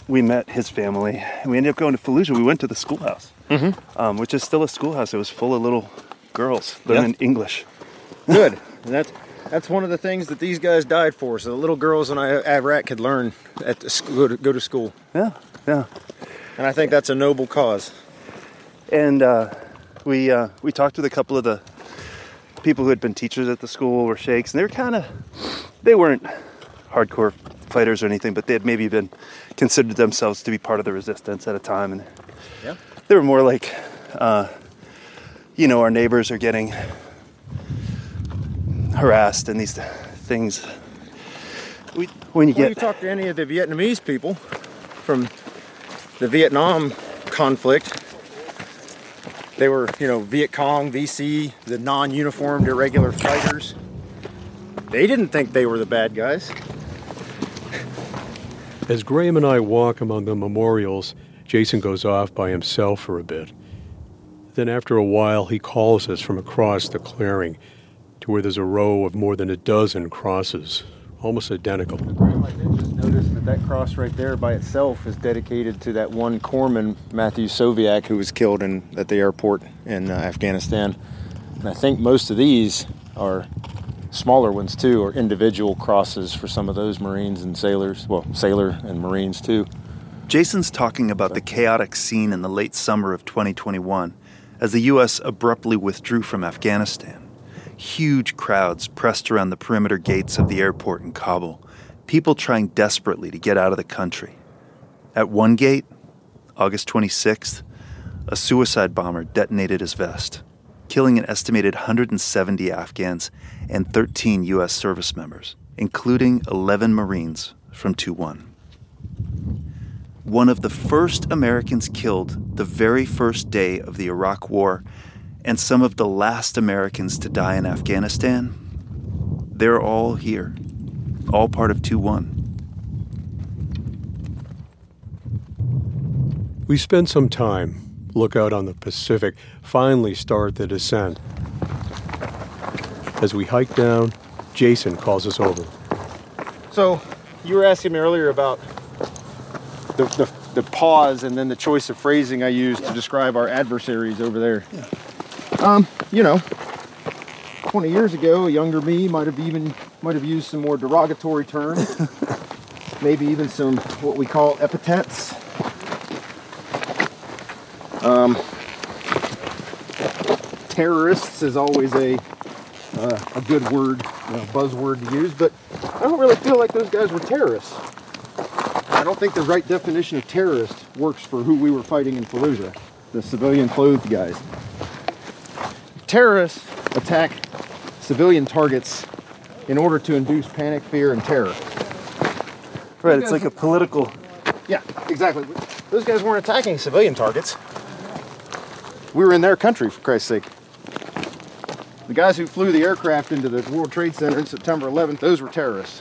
we met his family. And we ended up going to Fallujah. We went to the schoolhouse, Mhm. um, which is still a schoolhouse. It was full of little girls learning English. Good. And that's that's one of the things that these guys died for, so the little girls in I- Iraq could learn at the school, go to, go to school. Yeah, yeah. And I think that's a noble cause. And uh, we uh, we talked with a couple of the people who had been teachers at the school or sheikhs, and they were kind of they weren't hardcore fighters or anything, but they had maybe been considered themselves to be part of the resistance at a time, and Yeah. they were more like, uh, you know, our neighbors are getting harassed and these things. We, when you When you get talk to any of the Vietnamese people from the Vietnam conflict, they were, you know, Viet Cong, VC, the non-uniformed irregular fighters. They didn't think they were the bad guys. As Graham and I walk among the memorials, Jason goes off by himself for a bit. Then, after a while, he calls us from across the clearing to where there's a row of more than a dozen crosses, almost identical. I did just notice that that cross right there by itself is dedicated to that one corpsman, Maxton Soviak, who was killed in, at the airport in uh, Afghanistan. And I think most of these are smaller ones too, or individual crosses for some of those Marines and sailors. Well, sailor and Marines too. Jason's talking about the chaotic scene in the late summer of 2021 as the U.S. abruptly withdrew from Afghanistan. Huge crowds pressed around the perimeter gates of the airport in Kabul, people trying desperately to get out of the country. At one gate, August 26th, a suicide bomber detonated his vest, killing an estimated 170 Afghans and 13 U.S. service members, including 11 Marines from 2 1 one of the first Americans killed the very first day of the Iraq War, and some of the last Americans to die in Afghanistan, they're all here, all part of 2 1. We spend some time, look out on the Pacific, finally start the descent. As we hike down, Jason calls us over. So, you were asking me earlier about the, the, the pause and then the choice of phrasing I used to describe our adversaries over there. Um, you know, 20 years ago, a younger me might have even might have used some more derogatory terms, maybe even some what we call epithets. Um, terrorists is always a uh, a good word, you know, buzzword to use, but I don't really feel like those guys were terrorists. I don't think the right definition of terrorist works for who we were fighting in Fallujah, the civilian clothed guys. Terrorists attack civilian targets in order to induce panic, fear, and terror. Right, it's like a political. Yeah, exactly. Those guys weren't attacking civilian targets. We were in their country, for Christ's sake. The guys who flew the aircraft into the World Trade Center on September 11th, those were terrorists.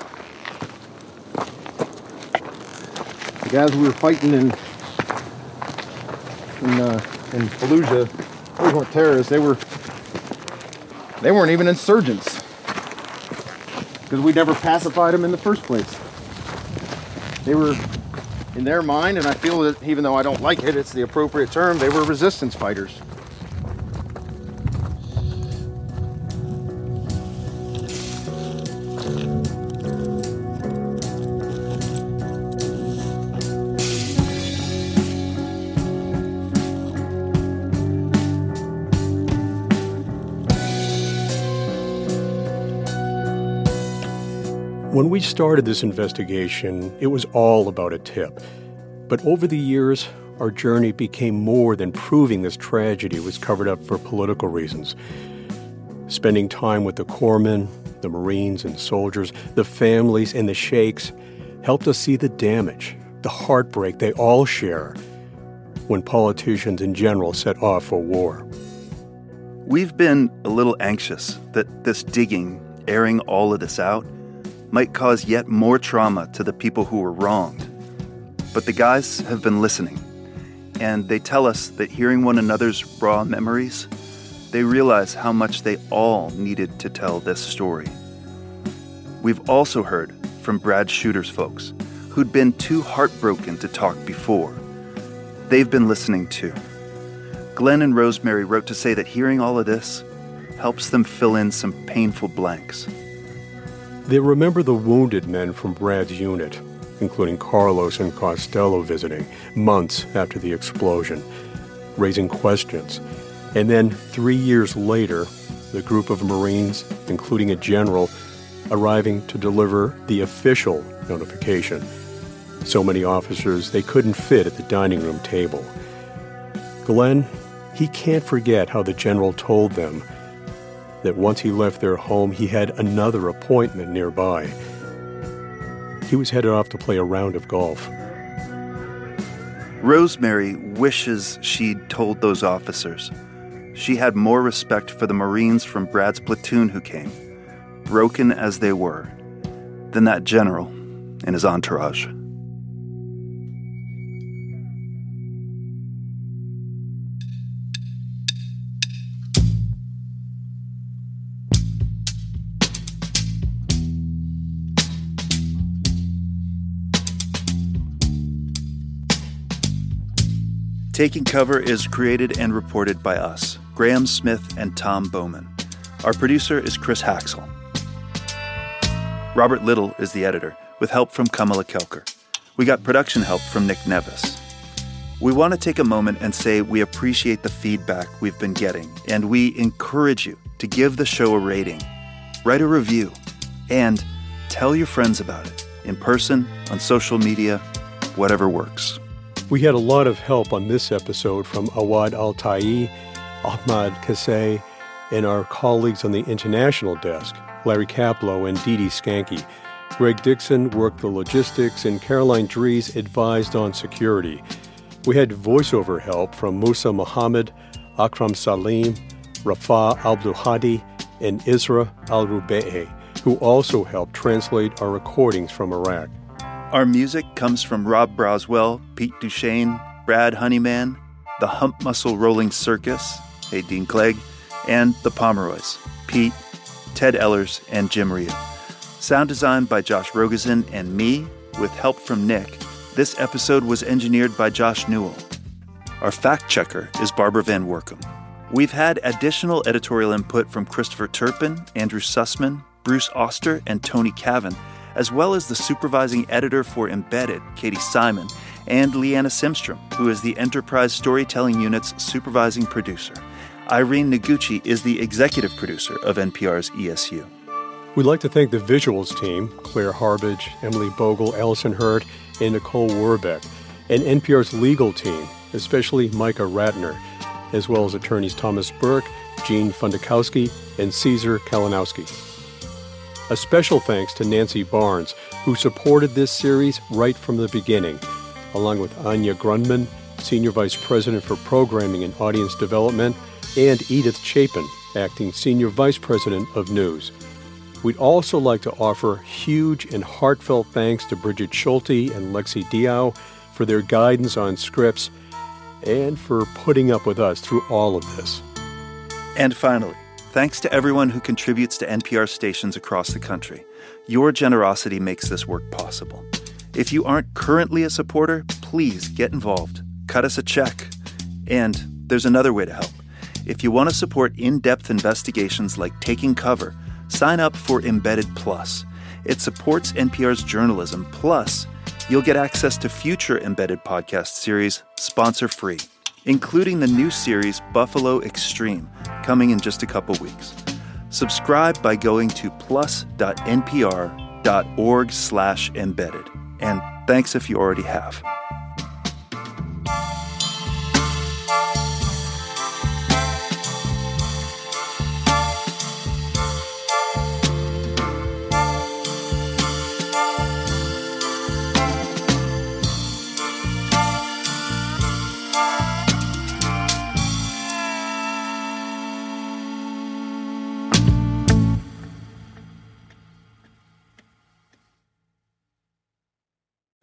The guys we were fighting in in, uh, in Fallujah, those weren't terrorists. They were they weren't even insurgents because we never pacified them in the first place. They were, in their mind, and I feel that even though I don't like it, it's the appropriate term. They were resistance fighters. We started this investigation, it was all about a tip. But over the years, our journey became more than proving this tragedy was covered up for political reasons. Spending time with the corpsmen, the Marines and soldiers, the families, and the sheikhs helped us see the damage, the heartbreak they all share. when politicians in general set off for war. We've been a little anxious that this digging, airing all of this out, might cause yet more trauma to the people who were wronged. But the guys have been listening, and they tell us that hearing one another's raw memories, they realize how much they all needed to tell this story. We've also heard from Brad Shuder's folks, who'd been too heartbroken to talk before. They've been listening too. Glenn and Rosemary wrote to say that hearing all of this helps them fill in some painful blanks. They remember the wounded men from Brad's unit, including Carlos and Costello visiting months after the explosion, raising questions. And then, three years later, the group of Marines, including a general, arriving to deliver the official notification. So many officers they couldn't fit at the dining room table. Glenn, he can't forget how the general told them that once he left their home, he had another appointment nearby. He was headed off to play a round of golf. Rosemary wishes she'd told those officers. She had more respect for the Marines from Brad's platoon who came, broken as they were, than that general and his entourage. Taking Cover is created and reported by us, Graham Smith and Tom Bowman. Our producer is Chris Haxel. Robert Little is the editor, with help from Kamala Kelkar. We got production help from Nick Nevis. We want to take a moment and say we appreciate the feedback we've been getting, and we encourage you to give the show a rating, write a review, and tell your friends about it in person, on social media, whatever works. We had a lot of help on this episode from Awad Al Tai, Ahmad Kasey, and our colleagues on the international desk, Larry Kaplow and Dee Skanke. Greg Dixon worked the logistics, and Caroline Dries advised on security. We had voiceover help from Musa Muhammad, Akram Salim, Rafa Abdulhadi, and Isra Al Rube'e, who also helped translate our recordings from Iraq. Our music comes from Rob Broswell, Pete Duchesne, Brad Honeyman, the Hump Muscle Rolling Circus, hey Dean Clegg, and the Pomeroys, Pete, Ted Ellers, and Jim Ryu. Sound design by Josh Rogosin and me, with help from Nick. This episode was engineered by Josh Newell. Our fact checker is Barbara Van Woerkom. We've had additional editorial input from Christopher Turpin, Andrew Sussman, Bruce Oster, and Tony Cavin, as well as the supervising editor for Embedded, Katie Simon, and Leanna Simstrom, who is the Enterprise Storytelling Unit's supervising producer. Irene Noguchi is the executive producer of NPR's ESU. We'd like to thank the visuals team Claire Harbage, Emily Bogle, Allison Hurd, and Nicole Werbeck, and NPR's legal team, especially Micah Ratner, as well as attorneys Thomas Burke, Gene Fundakowski, and Caesar Kalinowski. A special thanks to Nancy Barnes, who supported this series right from the beginning, along with Anya Grundmann, Senior Vice President for Programming and Audience Development, and Edith Chapin, Acting Senior Vice President of News. We'd also like to offer huge and heartfelt thanks to Bridget Schulte and Lexi Diao for their guidance on scripts and for putting up with us through all of this. And finally, thanks to everyone who contributes to NPR stations across the country. Your generosity makes this work possible. If you aren't currently a supporter, please get involved. Cut us a check. And there's another way to help. If you want to support in depth investigations like Taking Cover, sign up for Embedded Plus. It supports NPR's journalism, plus, you'll get access to future Embedded podcast series sponsor free, including the new series Buffalo Extreme, coming in just a couple weeks. Subscribe by going to plus.npr.org slash embedded. And thanks if you already have.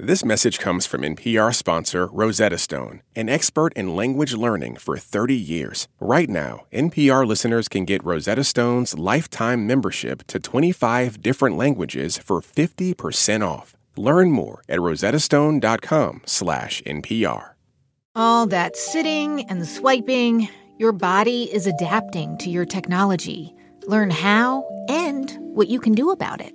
This message comes from NPR sponsor Rosetta Stone, an expert in language learning for 30 years. Right now, NPR listeners can get Rosetta Stone's lifetime membership to 25 different languages for 50% off. Learn more at rosettastone.com/npr. All that sitting and swiping, your body is adapting to your technology. Learn how and what you can do about it.